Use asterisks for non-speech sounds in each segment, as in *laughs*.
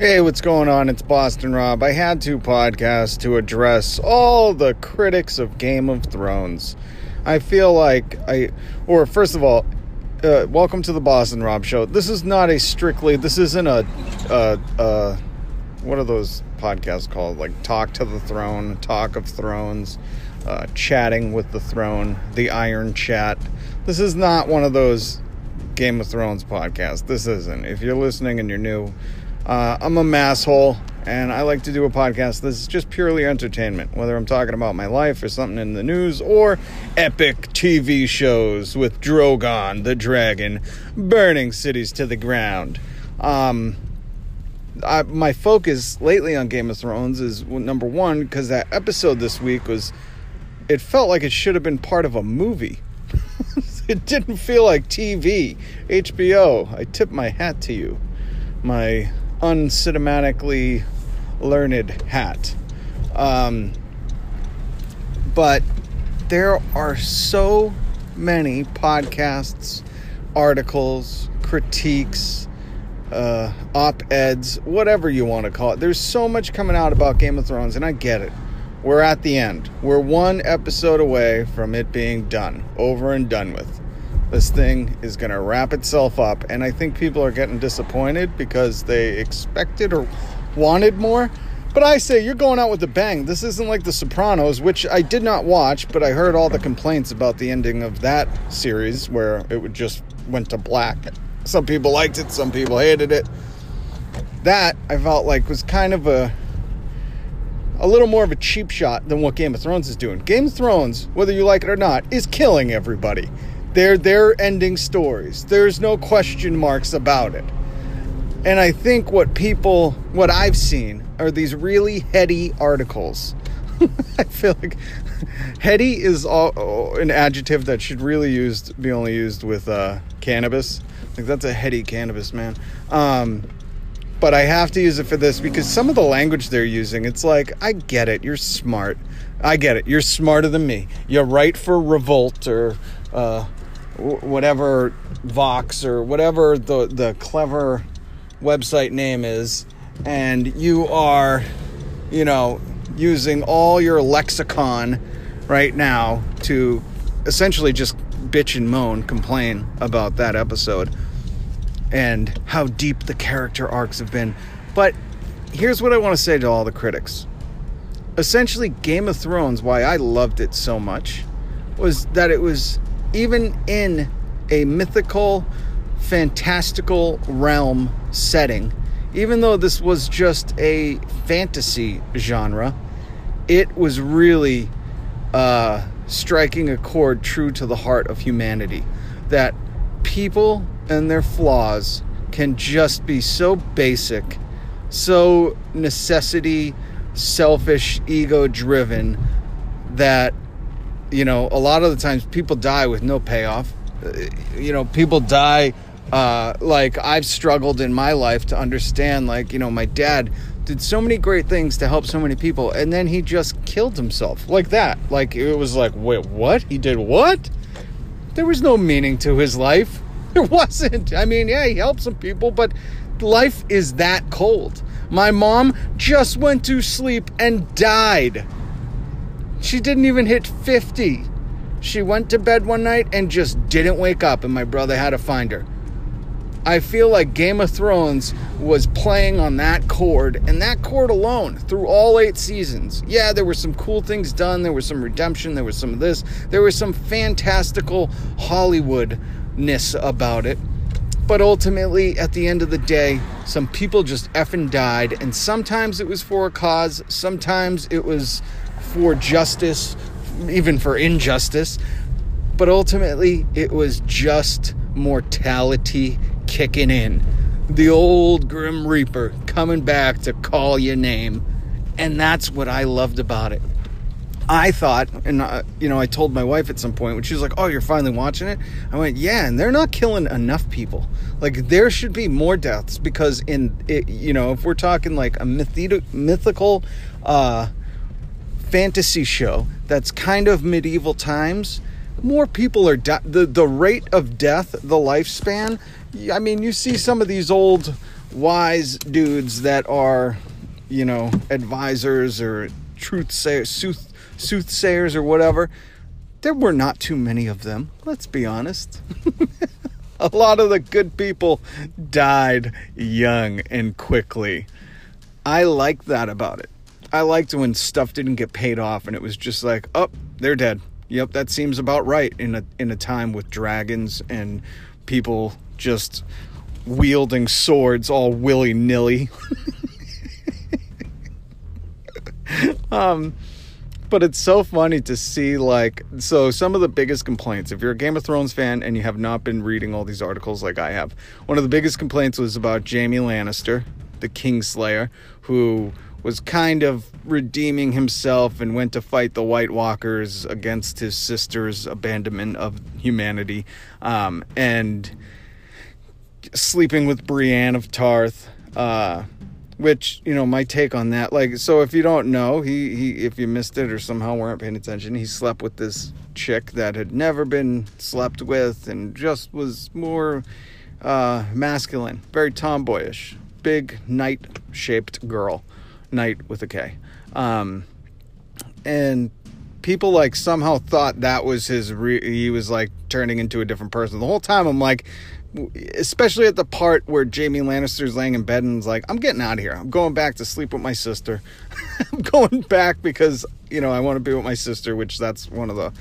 Hey, what's going on? It's Boston Rob. I had to podcast to address all the critics of Game of Thrones. I feel like I, or first of all, uh, welcome to the Boston Rob Show. This is not a strictly, this isn't a, uh, uh, what are those podcasts called? Like Talk to the Throne, Talk of Thrones, uh, Chatting with the Throne, The Iron Chat. This is not one of those Game of Thrones podcasts. This isn't. If you're listening and you're new, uh, I'm a masshole, and I like to do a podcast This is just purely entertainment, whether I'm talking about my life or something in the news or epic TV shows with Drogon the dragon burning cities to the ground. Um, I, my focus lately on Game of Thrones is number one because that episode this week was it felt like it should have been part of a movie. *laughs* it didn't feel like TV. HBO, I tip my hat to you. My uncinematically learned hat. Um, but there are so many podcasts, articles, critiques, uh, op eds, whatever you want to call it. There's so much coming out about Game of Thrones, and I get it. We're at the end. We're one episode away from it being done, over and done with this thing is going to wrap itself up. And I think people are getting disappointed because they expected or wanted more. But I say you're going out with a bang. This isn't like The Sopranos, which I did not watch, but I heard all the complaints about the ending of that series where it would just went to black. Some people liked it, some people hated it. That I felt like was kind of a a little more of a cheap shot than what Game of Thrones is doing. Game of Thrones, whether you like it or not, is killing everybody. They're they're ending stories. There's no question marks about it. And I think what people what I've seen are these really heady articles. *laughs* I feel like heady is all, an adjective that should really used be only used with uh, cannabis. Like that's a heady cannabis man. Um, but I have to use it for this because some of the language they're using, it's like I get it. You're smart. I get it. You're smarter than me. You're right for revolt or uh, whatever Vox or whatever the the clever website name is, and you are, you know, using all your lexicon right now to essentially just bitch and moan, complain about that episode and how deep the character arcs have been. But here's what I want to say to all the critics. Essentially, Game of Thrones, why I loved it so much, was that it was even in a mythical, fantastical realm setting, even though this was just a fantasy genre, it was really uh, striking a chord true to the heart of humanity. That people and their flaws can just be so basic, so necessity, selfish, ego driven that you know, a lot of the times people die with no payoff. Uh, you know, people die. Uh, like I've struggled in my life to understand. Like you know, my dad did so many great things to help so many people, and then he just killed himself like that. Like it was like, wait, what? He did what? There was no meaning to his life. *laughs* There wasn't. I mean, yeah, he helped some people, but life is that cold. My mom just went to sleep and died. She didn't even hit 50. She went to bed one night and just didn't wake up, and my brother had to find her. I feel like Game of Thrones was playing on that chord and that chord alone through all eight seasons. Yeah, there were some cool things done, there was some redemption, there was some of this, there was some fantastical Hollywoodness about it. But ultimately, at the end of the day, some people just effing died, and sometimes it was for a cause, sometimes it was for justice, even for injustice, but ultimately it was just mortality kicking in. The old Grim Reaper coming back to call your name. And that's what I loved about it. I thought, and uh, you know, I told my wife at some point when she was like, "Oh, you're finally watching it." I went, "Yeah," and they're not killing enough people. Like there should be more deaths because in it, you know, if we're talking like a mythical uh, fantasy show that's kind of medieval times, more people are the the rate of death, the lifespan. I mean, you see some of these old wise dudes that are, you know, advisors or truth say, sooth, soothsayers or whatever. There were not too many of them, let's be honest. *laughs* a lot of the good people died young and quickly. I liked that about it. I liked when stuff didn't get paid off and it was just like, oh, they're dead. Yep, that seems about right in a in a time with dragons and people just wielding swords all willy nilly. *laughs* um, but it's so funny to see like so some of the biggest complaints if you're a game of thrones fan and you have not been reading all these articles like i have one of the biggest complaints was about jaime lannister the kingslayer who was kind of redeeming himself and went to fight the white walkers against his sister's abandonment of humanity. Um, and sleeping with brienne of tarth uh, which you know my take on that like so if you don't know he he if you missed it or somehow weren't paying attention he slept with this chick that had never been slept with and just was more uh, masculine very tomboyish big knight shaped girl knight with a k. Um, and people like somehow thought that was his re- he was like turning into a different person. The whole time i'm like especially at the part where Jaime Lannister's laying in bed and is like, I'm getting out of here. I'm going back to sleep with my sister. *laughs* I'm going back because, you know, I want to be with my sister, which that's one of the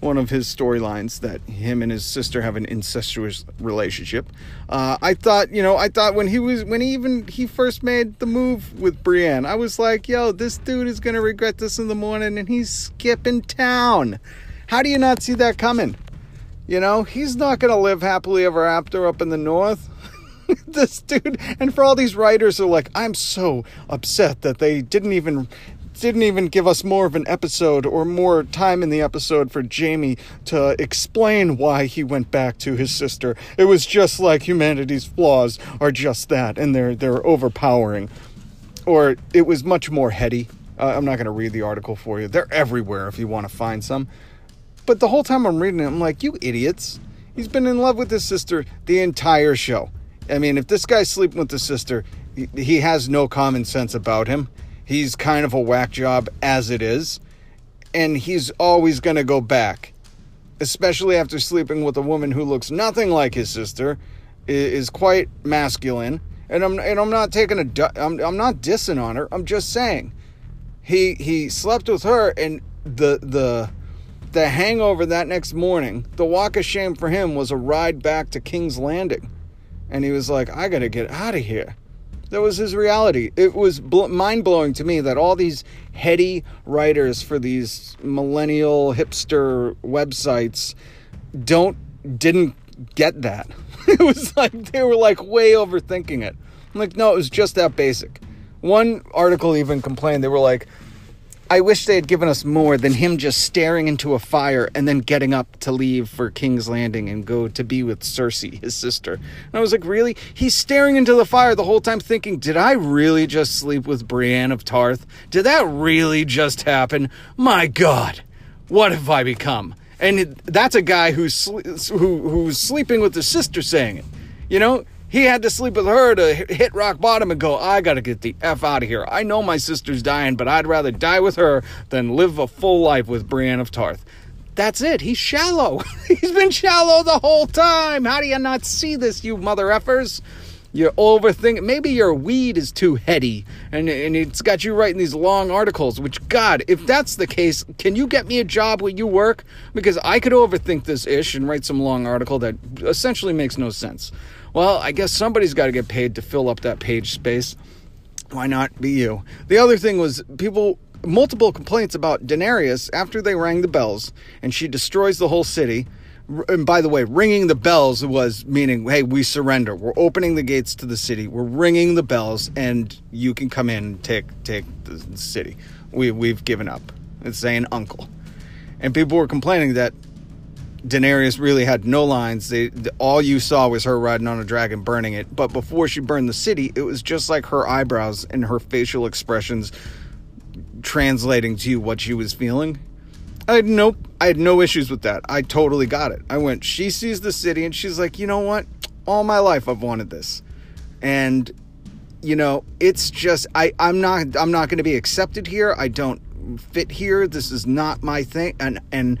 one of his storylines that him and his sister have an incestuous relationship. Uh, I thought, you know, I thought when he was when he even he first made the move with Brienne, I was like, yo, this dude is gonna regret this in the morning and he's skipping town. How do you not see that coming? You know, he's not going to live happily ever after up in the north. *laughs* this dude, and for all these writers are like, I'm so upset that they didn't even didn't even give us more of an episode or more time in the episode for Jaime to explain why he went back to his sister. It was just like humanity's flaws are just that, and they're they're overpowering. Or it was much more heady. Uh, I'm not going to read the article for you. They're everywhere if you want to find some. But the whole time I'm reading it, I'm like, you idiots. He's been in love with his sister the entire show. I mean, if this guy's sleeping with his sister, he has no common sense about him. He's kind of a whack job as it is. And he's always going to go back, especially after sleeping with a woman who looks nothing like his sister, is quite masculine. And I'm and I'm not taking a I'm I'm not dissing on her. I'm just saying he he slept with her and the the the hangover that next morning, the walk of shame for him was a ride back to King's Landing. And he was like, I gotta get out of here. That was his reality. It was bl- mind blowing to me that all these heady writers for these millennial hipster websites don't didn't get that. *laughs* it was like they were like way overthinking it. I'm like, no, it was just that basic. One article even complained they were like, I wish they had given us more than him just staring into a fire and then getting up to leave for King's Landing and go to be with Cersei, his sister. And I was like, really? He's staring into the fire the whole time thinking, did I really just sleep with Brienne of Tarth? Did that really just happen? My God, what have I become? And that's a guy who's who, who's sleeping with his sister saying it. You know, he had to sleep with her to hit rock bottom and go, I gotta get the F out of here. I know my sister's dying, but I'd rather die with her than live a full life with Brienne of Tarth. That's it. He's shallow. *laughs* He's been shallow the whole time. How do you not see this, you mother effers? You're overthinking. Maybe your weed is too heady and, and it's got you writing these long articles, which, God, if that's the case, can you get me a job where you work? Because I could overthink this ish and write some long article that essentially makes no sense. Well, I guess somebody's got to get paid to fill up that page space. Why not be you? The other thing was people multiple complaints about Daenerys after they rang the bells and she destroys the whole city. And by the way, ringing the bells was meaning, hey, we surrender. We're opening the gates to the city. We're ringing the bells, and you can come in and take take the city. We we've given up. It's saying uncle, and people were complaining that Daenerys really had no lines. They, all you saw was her riding on a dragon, burning it. But before she burned the city, it was just like her eyebrows and her facial expressions translating to you what she was feeling. I had no, I had no issues with that. I totally got it. I went. She sees the city and she's like, you know what? All my life I've wanted this, and you know, it's just I I'm not I'm not going to be accepted here. I don't fit here. This is not my thing. And and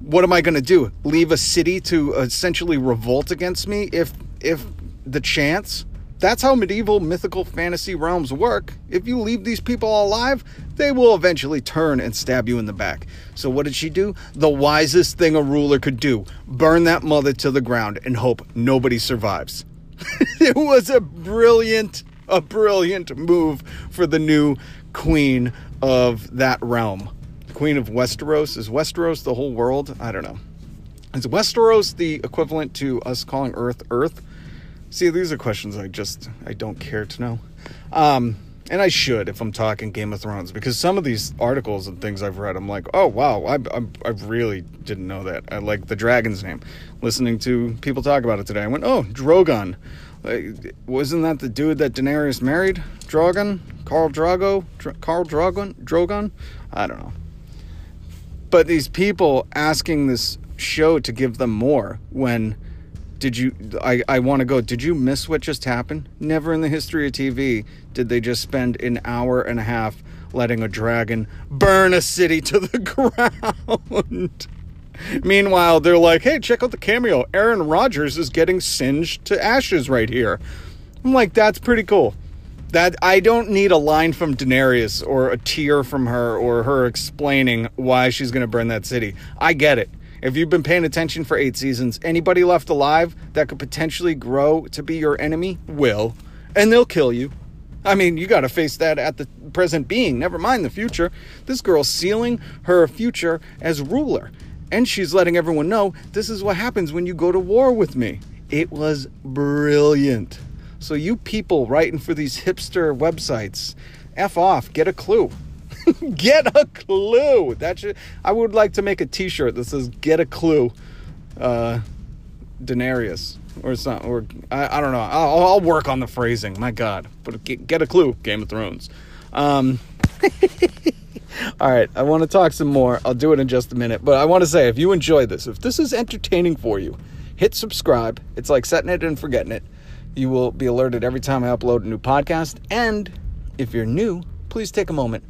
what am I going to do? Leave a city to essentially revolt against me if if the chance? That's how medieval mythical fantasy realms work. If you leave these people alive, they will eventually turn and stab you in the back. So, what did she do? The wisest thing a ruler could do burn that mother to the ground and hope nobody survives. *laughs* it was a brilliant, a brilliant move for the new queen of that realm. The queen of Westeros. Is Westeros the whole world? I don't know. Is Westeros the equivalent to us calling Earth Earth? See, these are questions I just I don't care to know. Um, and I should if I'm talking Game of Thrones because some of these articles and things I've read, I'm like, oh wow, I, I, I really didn't know that. I like the dragon's name. Listening to people talk about it today, I went, oh, Drogon. Like, wasn't that the dude that Daenerys married? Drogon, Khal Drogo, Dr- Khal Drogon, Drogon. I don't know. But these people asking this show to give them more when did you I, I want to go did you miss what just happened? Never in the history of tv did they just spend an hour and a half letting a dragon burn a city to the *laughs* ground. Meanwhile they're like hey check out the cameo. Aaron rodgers is getting singed to ashes right here. I'm like that's pretty cool. That i don't need a line from daenerys or a tear from her or her explaining why she's going to burn that city. I get it if you've been paying attention for eight seasons, anybody left alive that could potentially grow to be your enemy will, and they'll kill you. I mean, you got to face that at the present being, never mind the future. This girl's sealing her future as ruler, and she's letting everyone know this is what happens when you go to war with me. It was brilliant. So, you people writing for these hipster websites, F off, get a clue. *laughs* get a clue. That should, I would like to make a T-shirt that says "Get a clue," uh, Daenerys or something. Or I, I don't know. I'll, I'll, work on the phrasing. My God, but get, get a clue. Game of Thrones. Um, *laughs* all right, I want to talk some more. I'll do it in just a minute. But I want to say, if you enjoy this, if this is entertaining for you, hit subscribe. It's like setting it and forgetting it. You will be alerted every time I upload a new podcast. And if you're new, please take a moment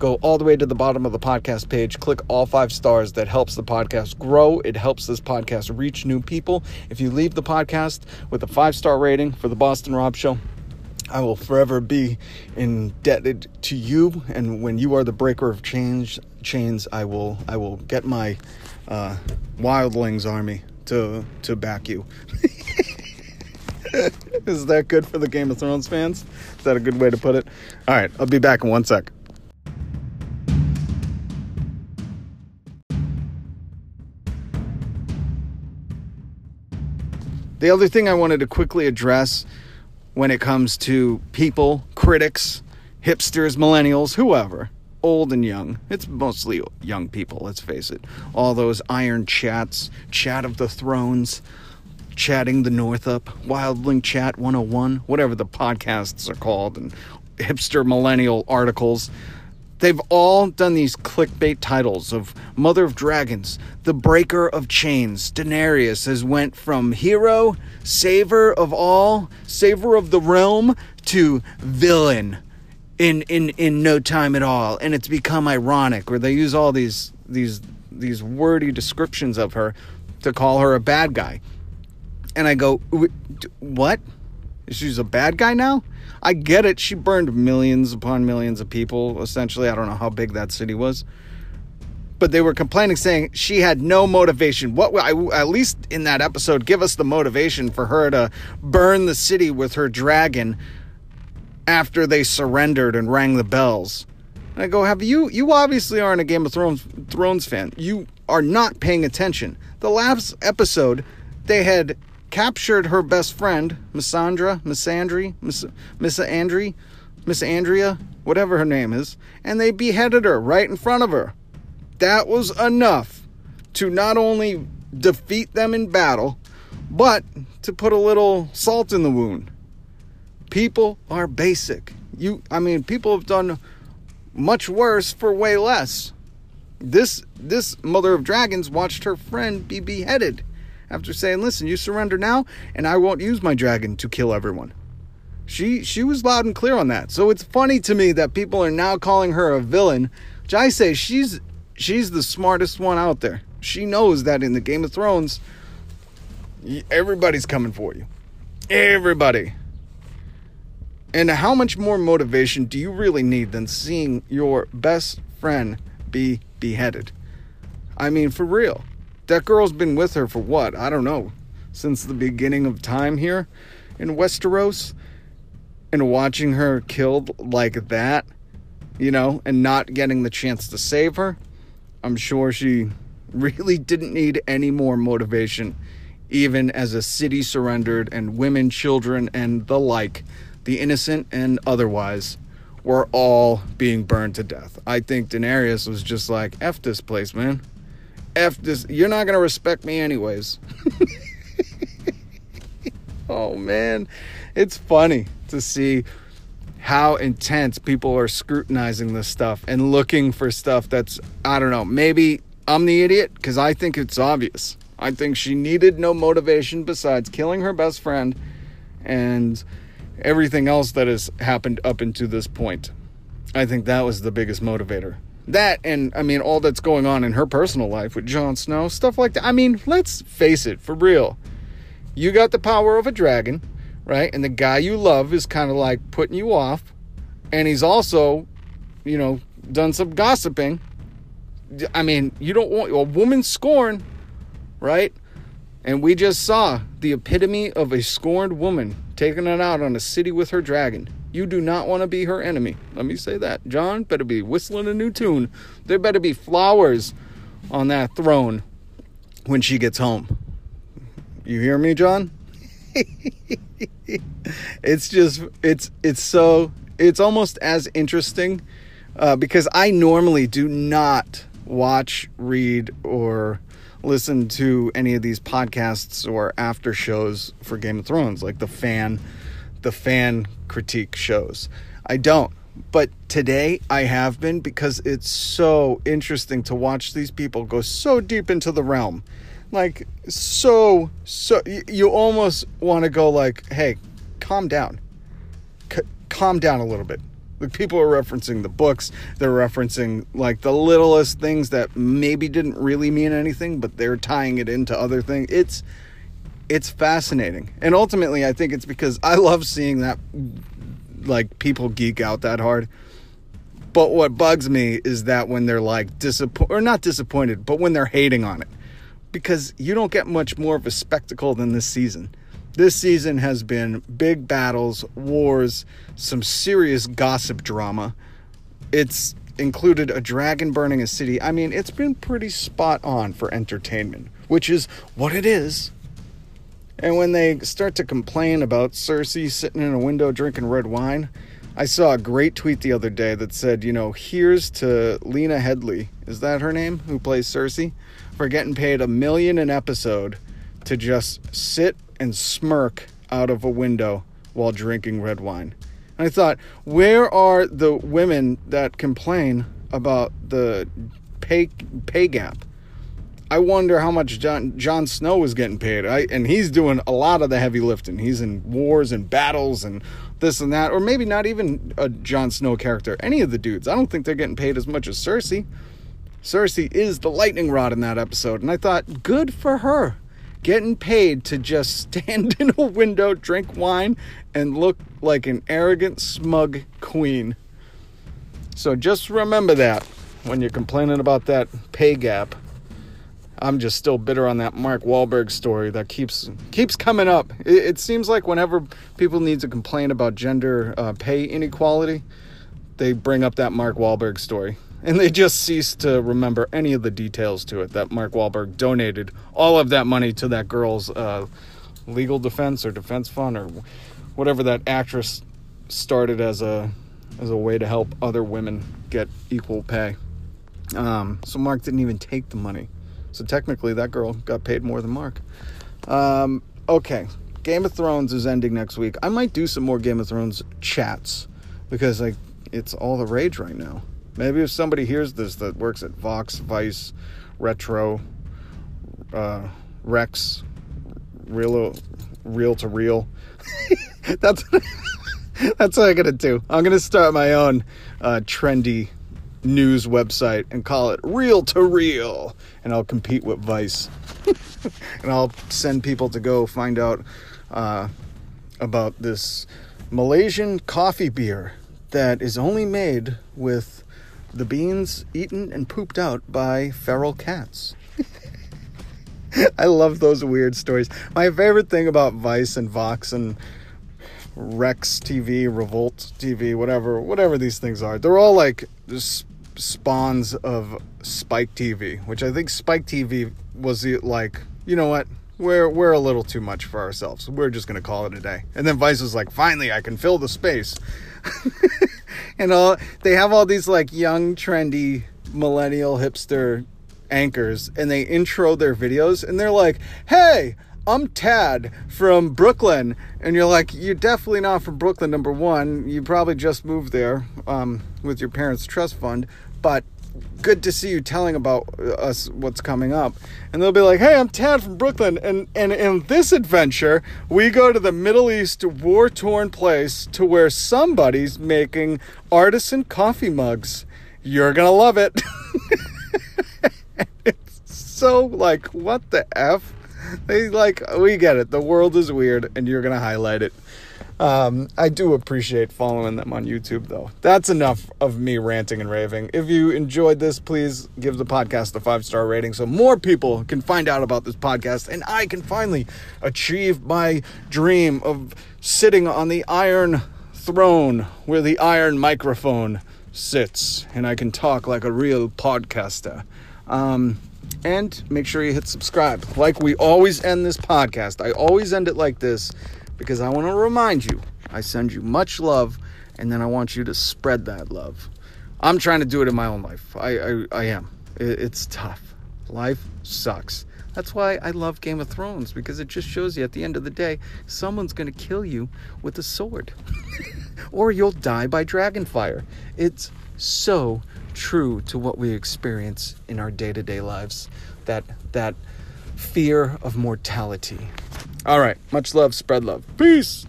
go all the way to the bottom of the podcast page, click all five stars. That helps the podcast grow. It helps this podcast reach new people. If you leave the podcast with a five star rating for the Boston Rob Show, I will forever be indebted to you. And when you are the breaker of change chains, I will I will get my uh, wildlings army to to back you. *laughs* Is that good for the Game of Thrones fans? Is that a good way to put it? All right, I'll be back in one sec. The other thing I wanted to quickly address when it comes to people, critics, hipsters, millennials, whoever, old and young, it's mostly young people, let's face it. All those iron chats, chat of the thrones, chatting the North up, Wildling Chat 101, whatever the podcasts are called, and hipster millennial articles. They've all done these clickbait titles of Mother of Dragons, the Breaker of Chains. Daenerys has went from hero, saver of all, saver of the realm, to villain in in in no time at all. And it's become ironic where they use all these these these wordy descriptions of her to call her a bad guy. And I go, what? She's a bad guy now? I get it. She burned millions upon millions of people, essentially. I don't know how big that city was. But they were complaining, saying she had no motivation. What, I, at least in that episode, give us the motivation for her to burn the city with her dragon after they surrendered and rang the bells. And I go, have you? You obviously aren't a Game of Thrones, Thrones fan. You are not paying attention. The last episode, they had captured her best friend, Missandra, Missandri, Miss, Miss Andri, Miss Andrea, whatever her name is, and they beheaded her right in front of her. That was enough to not only defeat them in battle, but to put a little salt in the wound. People are basic. You I mean people have done much worse for way less. This this mother of dragons watched her friend be beheaded after saying, Listen, you surrender now, and I won't use my dragon to kill everyone. She she was loud and clear on that. So it's funny to me that people are now calling her a villain. Which I say she's she's the smartest one out there. She knows that in the Game of Thrones, everybody's coming for you. Everybody. And how much more motivation do you really need than seeing your best friend be beheaded? I mean, for real. That girl's been with her for what? I don't know. Since the beginning of time here in Westeros. And watching her killed like that, you know, and not getting the chance to save her, I'm sure she *laughs* really didn't need any more motivation, even as a city surrendered and women, children, and the like, the innocent and otherwise, were all being burned to death. I think Daenerys was just like, F this place, man. F this. You're not going to respect me, anyways. *laughs* oh, man. It's funny to see how intense people are scrutinizing this stuff and looking for stuff that's, I don't know, maybe I'm the idiot because I think it's obvious. I think she needed no motivation besides killing her best friend and everything else that has happened up into this point. I think that was the biggest motivator. That and I mean all that's going on in her personal life with Jon Snow, stuff like that. I mean, let's face it, for real. You got the power of a dragon, right? And the guy you love is kind of like putting you off, and he's also, you know, done some gossiping I mean, you don't want a woman scorn, right? And we just saw the epitome of a scorned woman taking it out on a city with her dragon. You do not want to be her enemy. Let me say that. Jon better be whistling a new tune. There better be flowers on that throne when she gets home. You hear me, Jon? *laughs* it's just it's it's so it's almost as interesting uh, because I normally do not watch, read, or listen to any of these podcasts or after shows for Game of Thrones, like the fan, the fan critique shows. I don't. But today I have been because it's so interesting to watch these people go so deep into the realm. Like so so you almost want to go like, "Hey, calm down. C- calm down a little bit. Like people are referencing the books, they're referencing like the littlest things that maybe didn't really mean anything, but they're tying it into other things. It's it's fascinating. And ultimately I think it's because I love seeing that like people geek out that hard. But what bugs me is that when they're like disappointed or not disappointed, but when they're hating on it. Because you don't get much more of a spectacle than this season. This season has been big battles, wars, some serious gossip drama. It's included a dragon burning a city. I mean, it's been pretty spot on for entertainment, which is what it is. And when they start to complain about Cersei sitting in a window drinking red wine, I saw a great tweet the other day that said, you know, here's to Lena Headey, is that her name, who plays Cersei, for getting paid a million an episode to just sit and smirk out of a window while drinking red wine. And I thought, where are the women that complain about the pay pay gap? I wonder how much John Jon Snow was getting paid. I, and he's doing a lot of the heavy lifting. He's in wars and battles and this and that, or maybe not even a Jon Snow character. Any of the dudes, I don't think they're getting paid as much as Cersei. Cersei is the lightning rod in that episode, and I thought, good for her getting paid to just *laughs* stand in a window, drink wine, and look like an arrogant, smug queen. So just remember that when you're complaining about that pay gap. I'm just still bitter on that Mark Wahlberg story that keeps keeps coming up. It, it seems like whenever people need to complain about gender uh, pay inequality, they bring up that Mark Wahlberg story and they just cease to remember any of the details to it that Mark Wahlberg donated all of that money to that girl's uh, legal defense or defense fund or whatever that actress started as a as a way to help other women get equal pay. Um, so Mark didn't even take the money. So technically, that girl got paid more than Mark. Um, okay, Game of Thrones is ending next week. I might do some more Game of Thrones chats because like it's all the rage right now. Maybe if somebody hears this that works at Vox, Vice, Retro, uh, Rex, Real, Real to Real. *laughs* that's *laughs* That's what I'm gonna do. I'm gonna start my own uh, trendy news website and call it Real to Real, and I'll compete with Vice, *laughs* and I'll send people to go find out uh, about this Malaysian coffee beer that is only made with the beans eaten and pooped out by feral cats. *laughs* I love those weird stories. My favorite thing about Vice and Vox and Rex TV, Revolt TV, whatever, whatever these things are, they're all like just spawns of Spike TV, which I think Spike TV was the, like, you know what? We're we're a little too much for ourselves. We're just gonna call it a day. And then Vice was like, finally, I can fill the space. *laughs* and all they have all these like young, trendy, millennial hipster anchors, and they intro their videos, and they're like, "Hey." I'm Tad from Brooklyn. And you're like, you're definitely not from Brooklyn, number one. You probably just moved there um, with your parents' trust fund. But good to see you telling about uh, us what's coming up. And they'll be like, hey, I'm Tad from Brooklyn. And, and in this adventure, we go to the Middle East war torn place to where somebody's making artisan coffee mugs. You're going to love it. *laughs* it's so like, what the F? they like we get it. The world is weird, and you're gonna highlight it. Um, I do appreciate following them on YouTube, though. That's enough of me ranting and raving. If you enjoyed this, please give the podcast a five star rating so more people can find out about this podcast and I can finally achieve my dream of sitting on the iron throne where the iron microphone sits and I can talk like a real podcaster. Um, and make sure you hit subscribe. Like we always end this podcast, I always end it like this because I want to remind you I send you much love and then I want you to spread that love. I'm trying to do it in my own life. I, I, I am. It, it's tough. Life sucks. That's why I love Game of Thrones because it just shows you at the end of the day, someone's going to kill you with a sword. *laughs* or you'll die by dragon fire. It's so true to what we experience in our day-to-day lives that that fear of mortality all right. Much love. Spread love. Peace